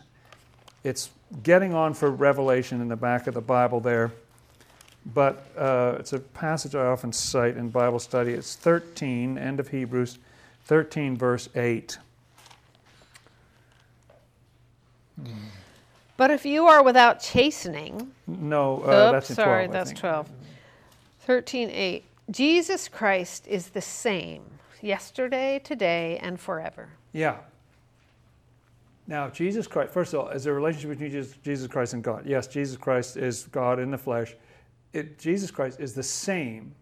It's getting on for Revelation in the back of the Bible there. but uh, it's a passage I often cite in Bible study. It's 13, end of Hebrews, 13, verse 8. But if you are without chastening, No, uh, Oops, that's in 12. sorry, that's think. 12. 13, 8. Jesus Christ is the same yesterday, today, and forever. Yeah. Now, Jesus Christ, first of all, is there a relationship between Jesus, Jesus Christ and God? Yes, Jesus Christ is God in the flesh. It, Jesus Christ is the same.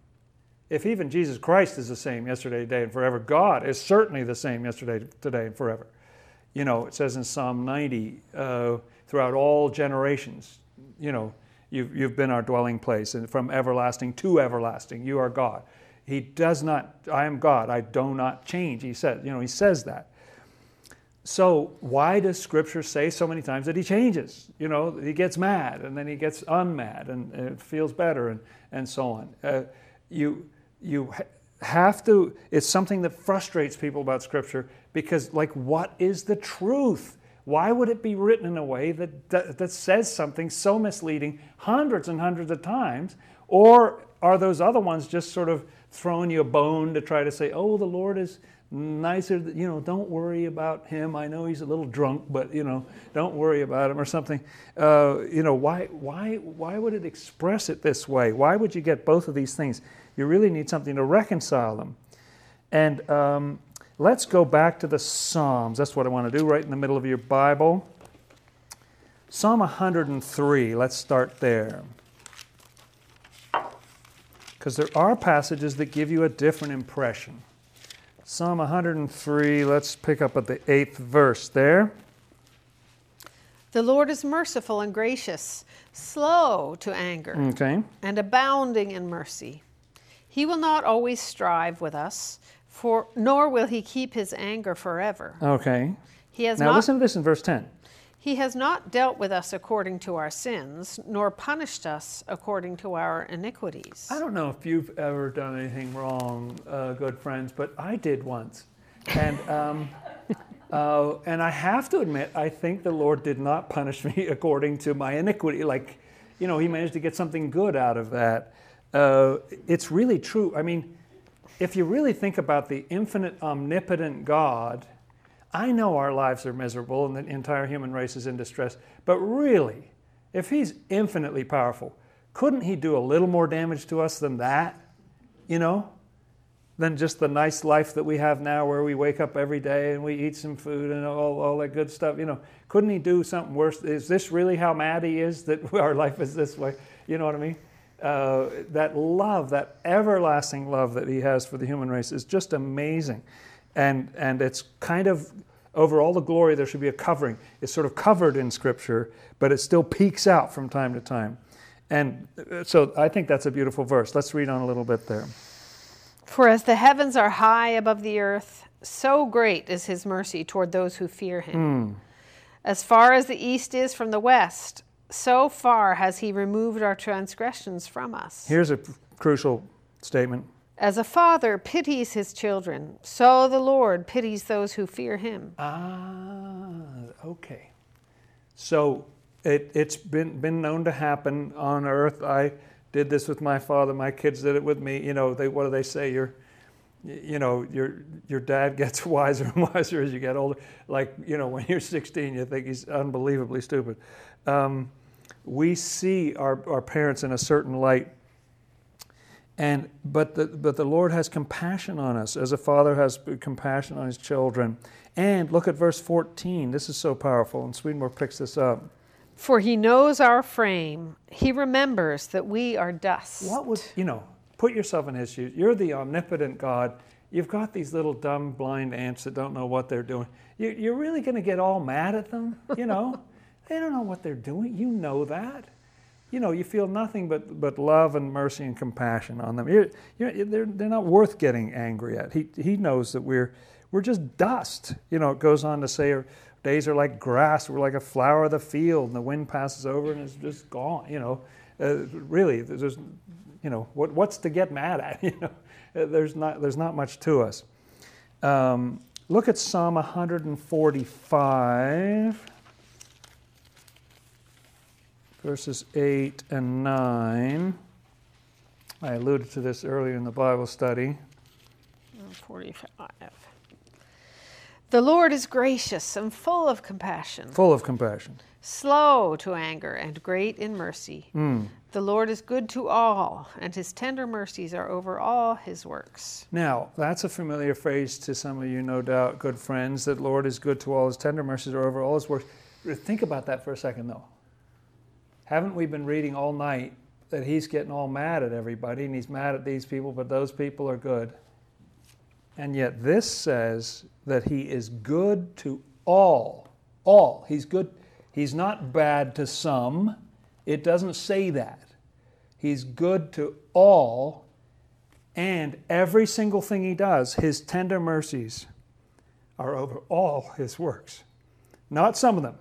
If even Jesus Christ is the same yesterday, today, and forever, God is certainly the same yesterday, today, and forever. You know, it says in Psalm 90, uh, throughout all generations, you know, you've, you've been our dwelling place, and from everlasting to everlasting, you are God. He does not, I am God, I do not change. He says, you know, he says that. So why does Scripture say so many times that he changes? You know, he gets mad and then he gets unmad and, it feels better and, and so on. Uh, you you have to. It's something that frustrates people about Scripture because, like, what is the truth? Why would it be written in a way that, that that says something so misleading hundreds and hundreds of times? Or are those other ones just sort of throwing you a bone to try to say, "Oh, the Lord is." nicer you know don't worry about him i know he's a little drunk but you know don't worry about him or something uh, you know why why why would it express it this way why would you get both of these things you really need something to reconcile them and um, let's go back to the psalms that's what i want to do right in the middle of your bible psalm 103 let's start there because there are passages that give you a different impression Psalm 103, let's pick up at the eighth verse there. The Lord is merciful and gracious, slow to anger, Okay. and abounding in mercy. He will not always strive with us, for nor will he keep his anger forever. Okay. He has Now not listen to this in verse 10. He has not dealt with us according to our sins, nor punished us according to our iniquities. I don't know if you've ever done anything wrong, uh, good friends, but I did once. And, um, uh, and I have to admit, I think the Lord did not punish me according to my iniquity. Like, you know, He managed to get something good out of that. Uh, it's really true. I mean, if you really think about the infinite, omnipotent God, I know our lives are miserable and the entire human race is in distress, but really, if He's infinitely powerful, couldn't He do a little more damage to us than that? You know? Than just the nice life that we have now where we wake up every day and we eat some food and all, all that good stuff. You know, couldn't He do something worse? Is this really how mad He is that our life is this way? You know what I mean? Uh, that love, that everlasting love that He has for the human race is just amazing. And and it's kind of over all the glory there should be a covering. It's sort of covered in scripture but it still peeks out from time to time. And uh, so i think that's a beautiful verse. Let's read on a little bit there. For as the heavens are high above the earth, so great is his mercy toward those who fear him. As far as the east is from the west, so far has he removed our transgressions from us. here's a p- crucial statement. As a father pities his children, so the Lord pities those who fear him. ah okay. So it, it's been been known to happen on earth. I did this with my father. My kids did it with me. You know they what do they say? You're you know your your dad gets wiser and wiser as you get older. Like you know when you're 16 you think he's unbelievably stupid. Um, we see our, our parents in a certain light and but the but the lord has compassion on us as a father has compassion on his children and look at verse 14 this is so powerful and swedenborg picks this up For he knows our frame, he remembers that we are dust. What would, you know, put yourself in his shoes. You're the omnipotent God. You've got these little dumb blind ants that don't know what they're doing. You, you're really going to get all mad at them, you know? they don't know what they're doing. You know that. You know, you feel nothing but, but love and mercy and compassion on them. You're, you're, they're, they're not worth getting angry at. He, he knows that we're, we're just dust. You know, it goes on to say, our days are like grass. We're like a flower of the field, and the wind passes over and it's just gone. You know, uh, really, there's, you know, what, what's to get mad at? You know, Uh, there's not, there's not much to us. Um, look at Psalm 145, verses 8 and 9. I alluded to this earlier in the Bible study. Mm, 45. The Lord is gracious and full of compassion, Full of compassion. slow to anger, and great in mercy. Hmm. The Lord is good to all, and his tender mercies are over all his works. Now, that's a familiar phrase to some of you, no doubt, good friends, that Lord is good to all his tender mercies are over all his works. Think about that for a second, though. Haven't we been reading all night that he's getting all mad at everybody and he's mad at these people, but those people are good? And yet, this says that he is good to all. All. He's good. He's not bad to some. It doesn't say that. He's good to all, and every single thing he does, his tender mercies are over all his works, not some of them.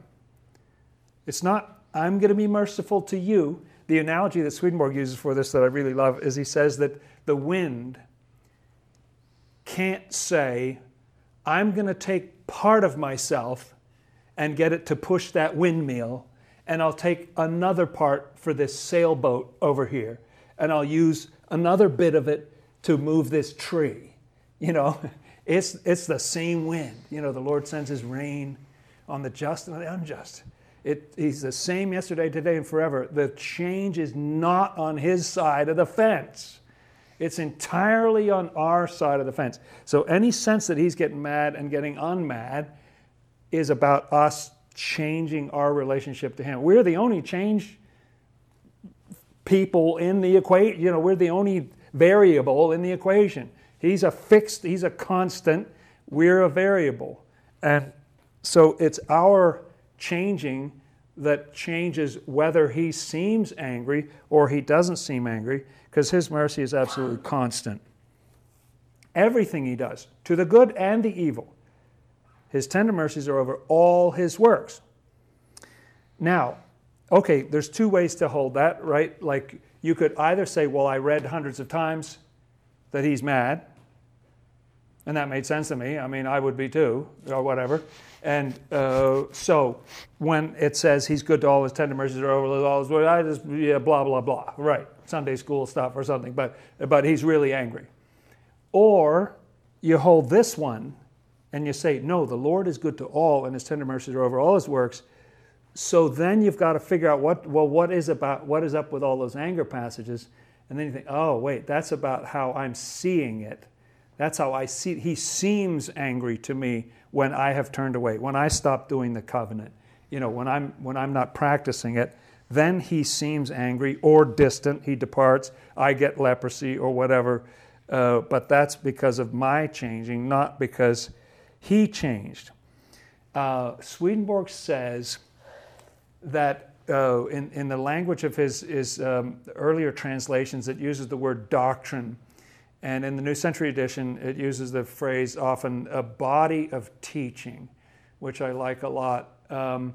It's not, I'm going to be merciful to you. The analogy that Swedenborg uses for this that I really love is he says that the wind can't say, I'm going to take part of myself and get it to push that windmill, and I'll take another part for this sailboat over here, and I'll use another bit of it to move this tree. You know, it's, it's the same wind. You know, the Lord sends his rain on the just and the unjust. It, he's the same yesterday, today, and forever. The change is not on his side of the fence. It's entirely on our side of the fence. So any sense that he's getting mad and getting unmad is about us changing our relationship to him. We're the only change people in the equation. You know, we're the only variable in the equation. He's a fixed, he's a constant, we're a variable. And so it's our changing that changes whether he seems angry or he doesn't seem angry because his mercy is absolutely constant. Everything he does, to the good and the evil, his tender mercies are over all his works. Now, okay, there's two ways to hold that, right? Like you could either say, well, I read hundreds of times that he's mad, and that made sense to me. I mean, I would be too, or whatever. And uh, so when it says he's good to all his tender mercies are over all his works, I just, yeah, blah, blah, blah. Right. Sunday school stuff or something, but, but he's really angry. Or you hold this one and you say, no, the Lord is good to all and his tender mercies are over all his works. So then you've got to figure out what, well, what is about, what is up with all those anger passages? And then you think, oh, wait, that's about how I'm seeing it. That's how I see. He seems angry to me when I have turned away, when I stop doing the covenant. You know, when I'm when I'm not practicing it, then he seems angry or distant. He departs. I get leprosy or whatever. Uh, but that's because of my changing, not because he changed. Uh, Swedenborg says that uh, in, in the language of his, his um, earlier translations, it uses the word doctrine. And in the New Century Edition, it uses the phrase often a body of teaching, which I like a lot. Um,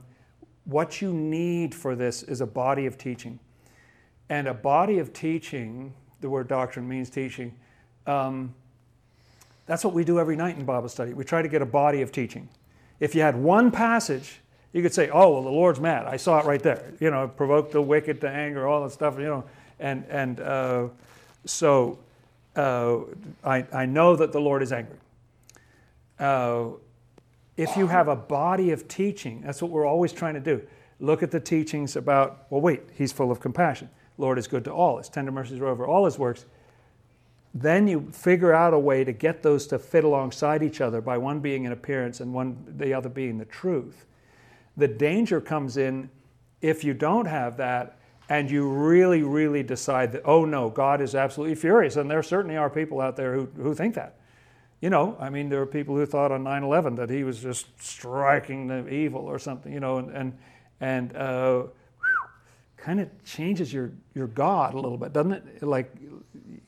what you need for this is a body of teaching. And a body of teaching, the word doctrine means teaching, um, that's what we do every night in Bible study. We try to get a body of teaching. If you had one passage, you could say, oh, well, the Lord's mad. I saw it right there. You know, provoke the wicked to anger, all that stuff, you know. And, and uh, so uh, I, I know that the Lord is angry. Uh, if you have a body of teaching, that's what we're always trying to do. Look at the teachings about, well, wait, he's full of compassion. Lord is good to all. His tender mercies are over all his works. Then you figure out a way to get those to fit alongside each other by one being an appearance and one the other being the truth. The danger comes in if you don't have that and you really, really decide that, oh no, God is absolutely furious. And there certainly are people out there who, who think that. You know, I mean, there are people who thought on 9 11 that he was just striking the evil or something, you know, and, and, and uh, kind of changes your, your God a little bit, doesn't it? Like,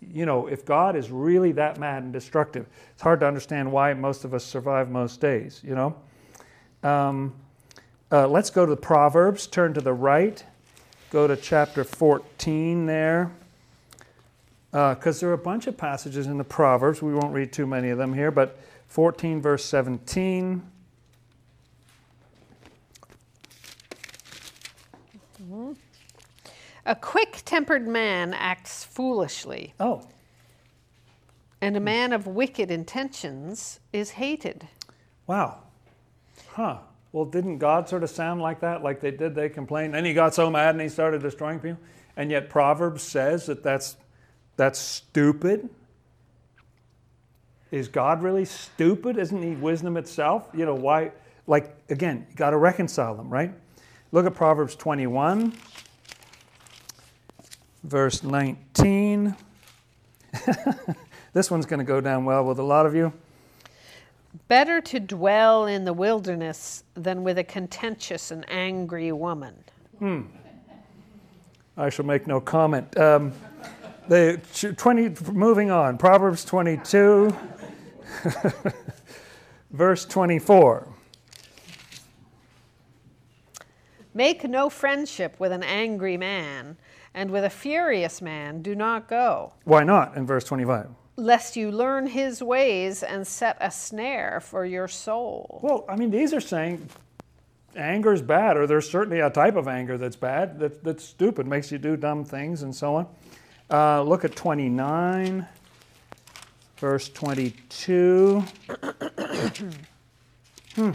you know, if God is really that mad and destructive, it's hard to understand why most of us survive most days, you know? Um, uh, let's go to the Proverbs, turn to the right, go to chapter 14 there because uh, there are a bunch of passages in the Proverbs. We won't read too many of them here, but 14, verse 17. A quick tempered man acts foolishly, Oh, and a man of wicked intentions is hated. wow. Huh. Well, didn't God sort of sound like that? Like they did, they complained. Then he got so mad and he started destroying people. And yet Proverbs says that that's, that's stupid. Is God really stupid? Isn't he wisdom itself? You know, why? Like, again, you got to reconcile them, right? Look at Proverbs 21, verse 19. this one's going to go down well with a lot of you. Better to dwell in the wilderness than with a contentious and angry woman. Hmm. I shall make no comment. Um, the 20, moving on, Proverbs 22, verse 24. Make no friendship with an angry man, and with a furious man do not go, Why not in verse 25? Lest you learn his ways and set a snare for your soul. Well, I mean, these are saying anger is bad, or there's certainly a type of anger that's bad, that, that's stupid, makes you do dumb things, and so on. Uh, look at 29, verse 22.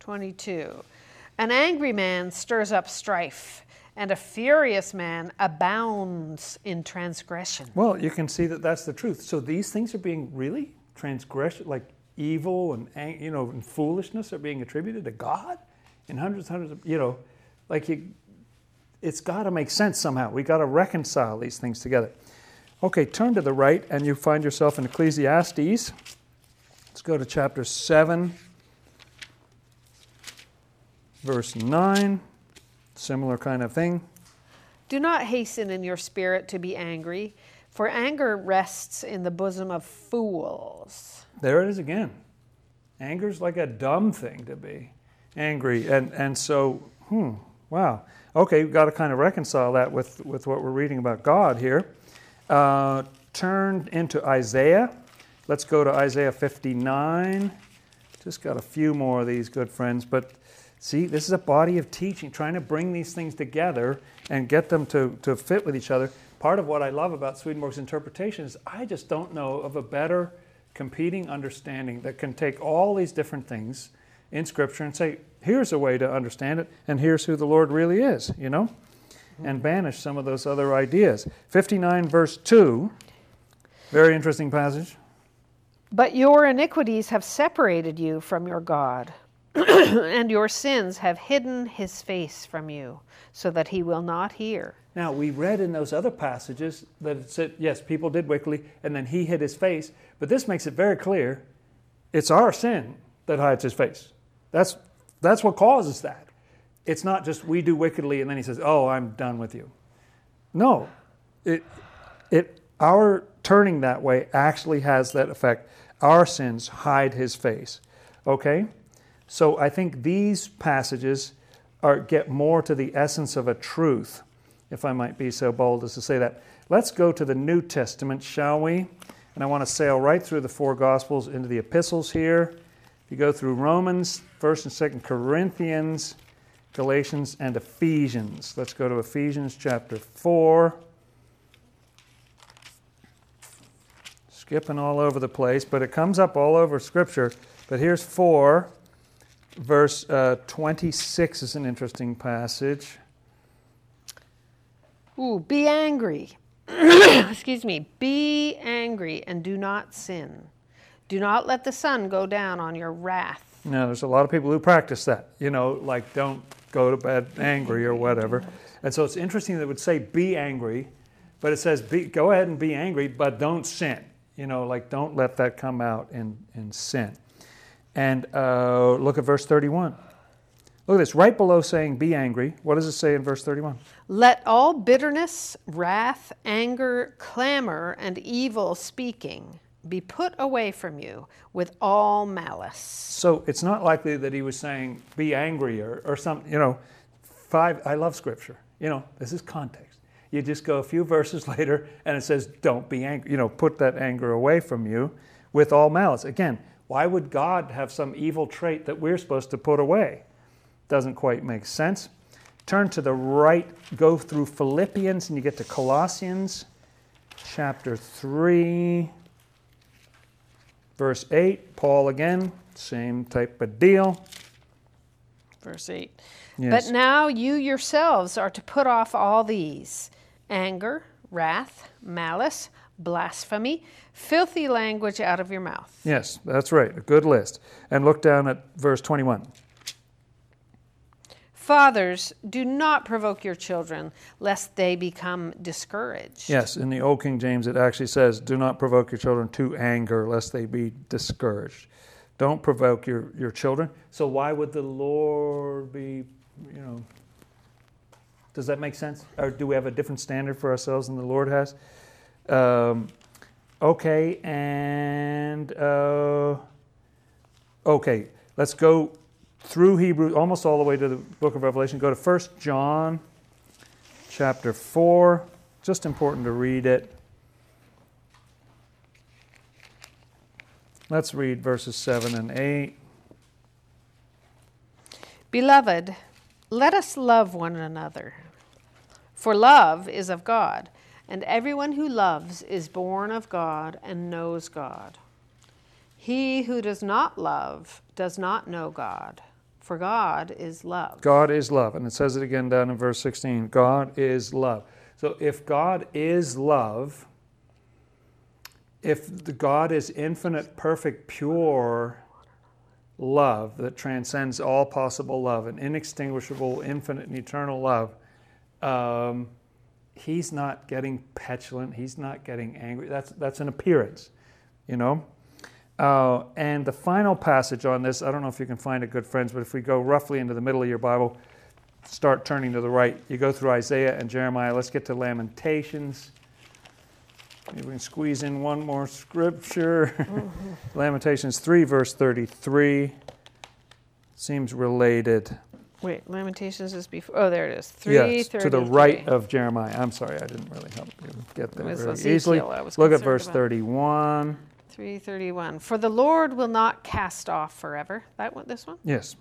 22. An angry man stirs up strife, and a furious man abounds in transgression. Well, you can see that that's the truth. So these things are being really transgression, like evil and you know and foolishness are being attributed to God in hundreds, hundreds of you know, like you. It's got to make sense somehow. We got to reconcile these things together. Okay, turn to the right, and you find yourself in Ecclesiastes. Let's go to chapter seven, verse nine. Similar kind of thing. Do not hasten in your spirit to be angry, for anger rests in the bosom of fools. There it is again. Anger's like a dumb thing to be angry. And, and so, hmm, wow. Okay, we've got to kind of reconcile that with, with what we're reading about God here. Uh, turn into Isaiah. Let's go to Isaiah 59. Just got a few more of these good friends. But see, this is a body of teaching, trying to bring these things together and get them to, to fit with each other. Part of what I love about Swedenborg's interpretation is I just don't know of a better competing understanding that can take all these different things in Scripture and say, here's a way to understand it, and here's who the Lord really is, you know? And mm-hmm. banish some of those other ideas. 59, verse 2, very interesting passage. But your iniquities have separated you from your God, and your sins have hidden his face from you, so that he will not hear. Now, we read in those other passages that it said, yes, people did wickedly, and then he hid his face. But this makes it very clear it's our sin that hides his face. That's, that's what causes that. It's not just we do wickedly and then he says, oh, I'm done with you. No, it, it, our turning that way actually has that effect. Our sins hide his face. Okay? So I think these passages are, get more to the essence of a truth, if I might be so bold as to say that. Let's go to the New Testament, shall we? And I want to sail right through the four Gospels into the epistles here. If you go through Romans, 1st and 2nd Corinthians, Galatians, and Ephesians. Let's go to Ephesians chapter 4. Skipping all over the place, but it comes up all over Scripture. But here's 4, verse uh, 26 is an interesting passage. Ooh, be angry. Excuse me. Be angry and do not sin. Do not let the sun go down on your wrath. Now, there's a lot of people who practice that, you know, like don't go to bed angry or whatever. And so it's interesting that it would say be angry, but it says be, go ahead and be angry, but don't sin. You know, like don't let that come out in, in sin. And uh, look at verse 31. Look at this, right below saying be angry. What does it say in verse 31? Let all bitterness, wrath, anger, clamor, and evil speaking be put away from you with all malice. So it's not likely that he was saying be angry or, or something, you know, five, I love scripture. You know, this is context. You just go a few verses later and it says, don't be angry, you know, put that anger away from you with all malice. Again, why would God have some evil trait that we're supposed to put away? Doesn't quite make sense. turn to the right, go through Philippians, and you get to Colossians chapter 3, verse 8. Paul again, same type of deal. Verse 8. Yes. But now you yourselves are to put off all these anger, wrath, malice, blasphemy, filthy language out of your mouth. Yes, that's right. A good list. And look down at verse 21. Fathers, do not provoke your children, lest they become discouraged. Yes, in the Old King James, it actually says, Do not provoke your children to anger, lest they be discouraged. Don't provoke your, your children. So, why would the Lord be, you know, does that make sense? Or do we have a different standard for ourselves than the Lord has? Um, okay, and uh, okay, let's go through Hebrew almost all the way to the book of Revelation. Go to 1 John chapter 4. Just important to read it. Let's read verses 7 and 8. Beloved, let us love one another. For love is of God, and everyone who loves is born of God and knows God. He who does not love does not know God, for God is love. God is love. And it says it again down in verse 16 God is love. So if God is love, if the God is infinite, perfect, pure love that transcends all possible love, an inextinguishable, infinite, and eternal love, um, he's not getting petulant. He's not getting angry. That's, that's an appearance, you know? Uh, and the final passage on this, I don't know if you can find it, good friends, but if we go roughly into the middle of your Bible, start turning to the right. You go through Isaiah and Jeremiah. Let's get to Lamentations. Maybe we can squeeze in one more scripture. Mm-hmm. Lamentations 3, verse 33. Seems related. Wait, Lamentations is before. Oh, there it is. Three yes, to the right of Jeremiah. I'm sorry, I didn't really help you get there very Ezekiel easily. Look at verse about. 31. 331. For the Lord will not cast off forever. That one, this one? Yes.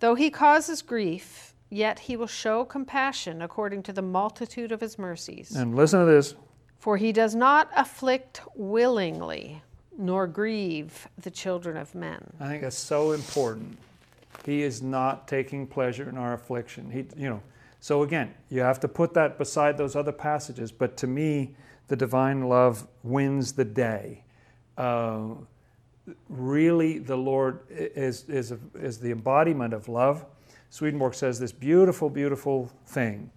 Though he causes grief, yet he will show compassion according to the multitude of his mercies. And listen to this. For he does not afflict willingly, nor grieve the children of men. I think that's so important. He is not taking pleasure in our affliction. He, you know, so again, you have to put that beside those other passages. But to me, the divine love wins the day. Uh, really, the Lord is is is the embodiment of love. Swedenborg says this beautiful, beautiful thing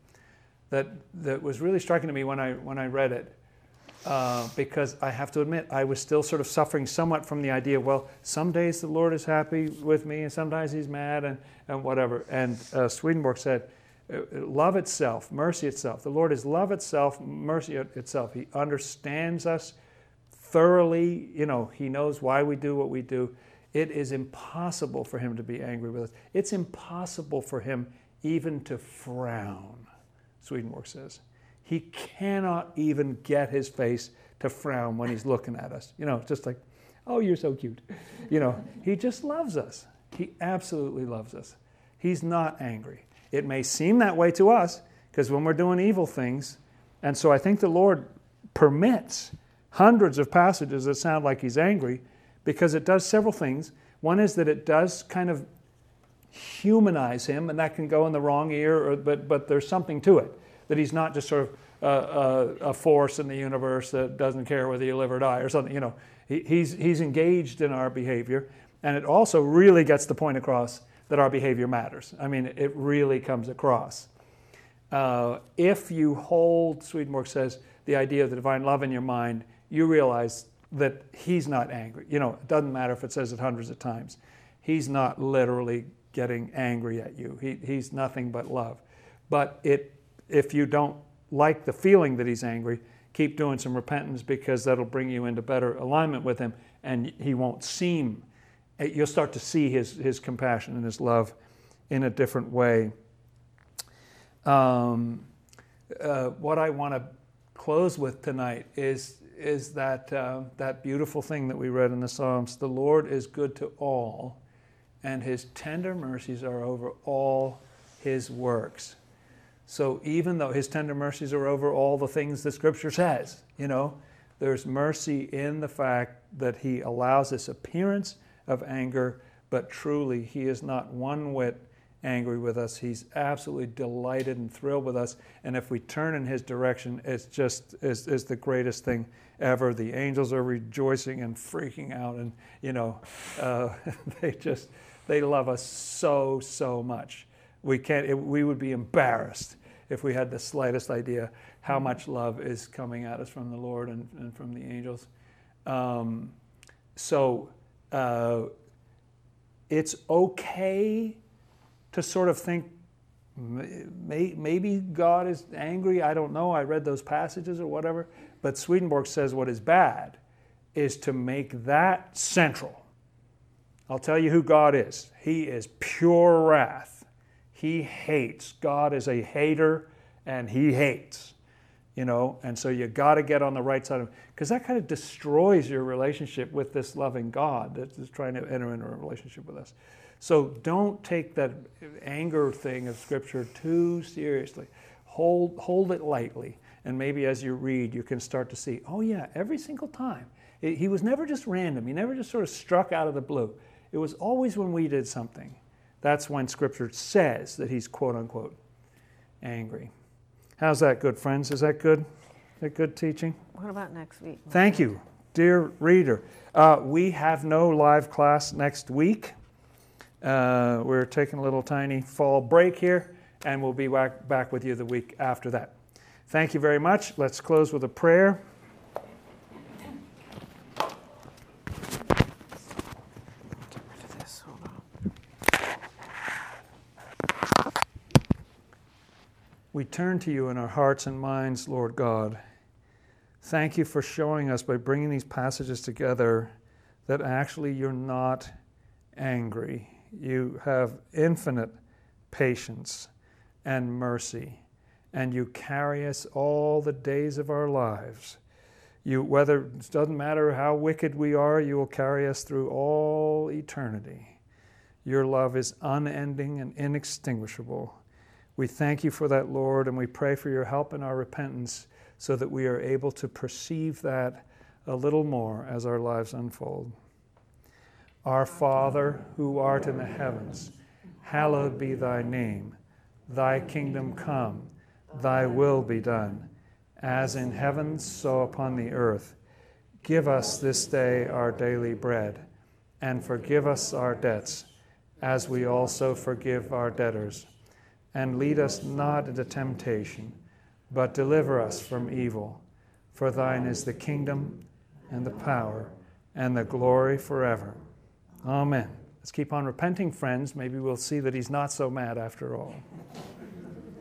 that that was really striking to me when I when I read it. Uh, because I have to admit, I was still sort of suffering somewhat from the idea, well, some days the Lord is happy with me, and sometimes He's mad, and, and whatever. And uh, Swedenborg said, uh, love itself, mercy itself. The Lord is love itself, mercy itself. He understands us thoroughly. You know, He knows why we do what we do. It is impossible for Him to be angry with us. It's impossible for Him even to frown, Swedenborg says. He cannot even get his face to frown when he's looking at us. You know, just like, oh, you're so cute. You know, he just loves us. He absolutely loves us. He's not angry. It may seem that way to us because when we're doing evil things, and so I think the Lord permits hundreds of passages that sound like he's angry because it does several things. One is that it does kind of humanize him, and that can go in the wrong ear, or, but, but there's something to it that he's not just sort of a, a, a, force in the universe that doesn't care whether you live or die or something. You know, he, he's, he's engaged in our behavior, and it also really gets the point across that our behavior matters. I mean, it really comes across. Uh, if you hold, Swedenborg says, the idea of the divine love in your mind, you realize that he's not angry. You know, it doesn't matter if it says it hundreds of times. He's not literally getting angry at you. He, he's nothing but love. But it if you don't like the feeling that he's angry, keep doing some repentance because that'll bring you into better alignment with him and he won't seem, you'll start to see his, his compassion and his love in a different way. Um, uh, what I want to close with tonight is, is that, uh, that beautiful thing that we read in the Psalms the Lord is good to all, and his tender mercies are over all his works. So even though his tender mercies are over all the things the scripture says, you know, there's mercy in the fact that he allows this appearance of anger, but truly he is not one whit angry with us. He's absolutely delighted and thrilled with us. And if we turn in his direction, it's just is, is the greatest thing ever. The angels are rejoicing and freaking out, and you know, uh, they just they love us so so much. We can't. It, we would be embarrassed if we had the slightest idea how much love is coming at us from the Lord and, and from the angels. Um, so uh, it's okay to sort of think may, maybe God is angry. I don't know. I read those passages or whatever. But Swedenborg says what is bad is to make that central. I'll tell you who God is. He is pure wrath. He hates. God is a hater and he hates. You know, and so you got to get on the right side of because that kind of destroys your relationship with this loving God that is trying to enter into a relationship with us. So don't take that anger thing of Scripture too seriously. Hold, hold it lightly. And maybe as you read, you can start to see, oh, yeah, every single time. He was never just random. He never just sort of struck out of the blue. It was always when we did something. That's when Scripture says that he's quote unquote angry. How's that good, friends? Is that good? Is that good teaching? What about next week? Thank you, dear reader. Uh, we have no live class next week. Uh, we're taking a little tiny fall break here, and we'll be back, back with you the week after that. Thank you very much. Let's close with a prayer. We turn to you in our hearts and minds, Lord God. Thank you for showing us by bringing these passages together that actually you're not angry you have infinite patience and mercy, and you carry us all the days of our lives. You, whether it doesn't matter how wicked we are, you will carry us through all eternity. Your love is unending and inextinguishable. We thank you for that, Lord, and we pray for your help in our repentance so that we are able to perceive that a little more as our lives unfold. Our Father, who art in the heavens, hallowed be thy name. Thy kingdom come, thy will be done, as in heaven, so upon the earth. Give us this day our daily bread, and forgive us our debts, as we also forgive our debtors. And lead us not into temptation, but deliver us from evil. For thine is the kingdom, and the power, and the glory forever. Amen. Let's keep on repenting, friends. Maybe we'll see that he's not so mad after all.